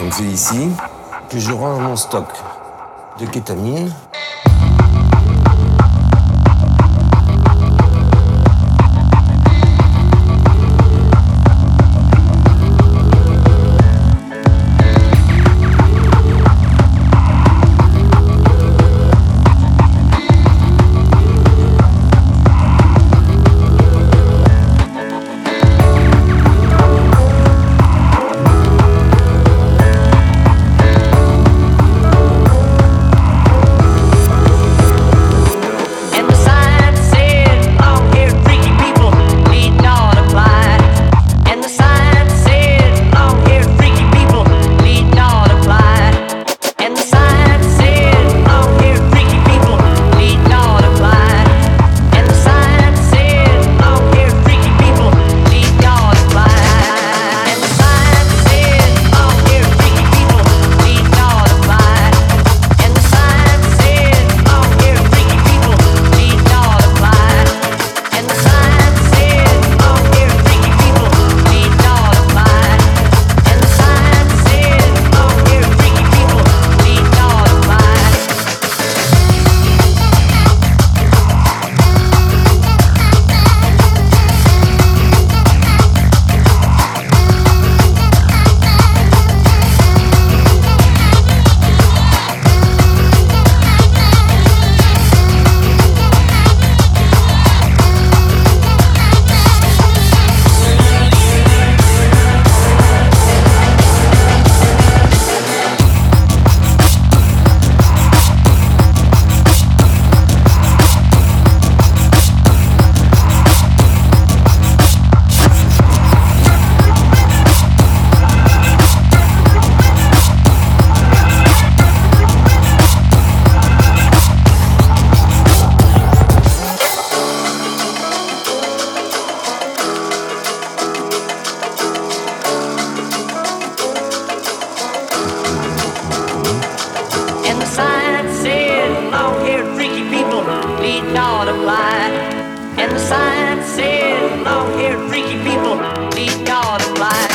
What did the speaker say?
Donc c'est ici que je range mon stock de kétamine. And the sign said, long oh, haired freaky people need fly.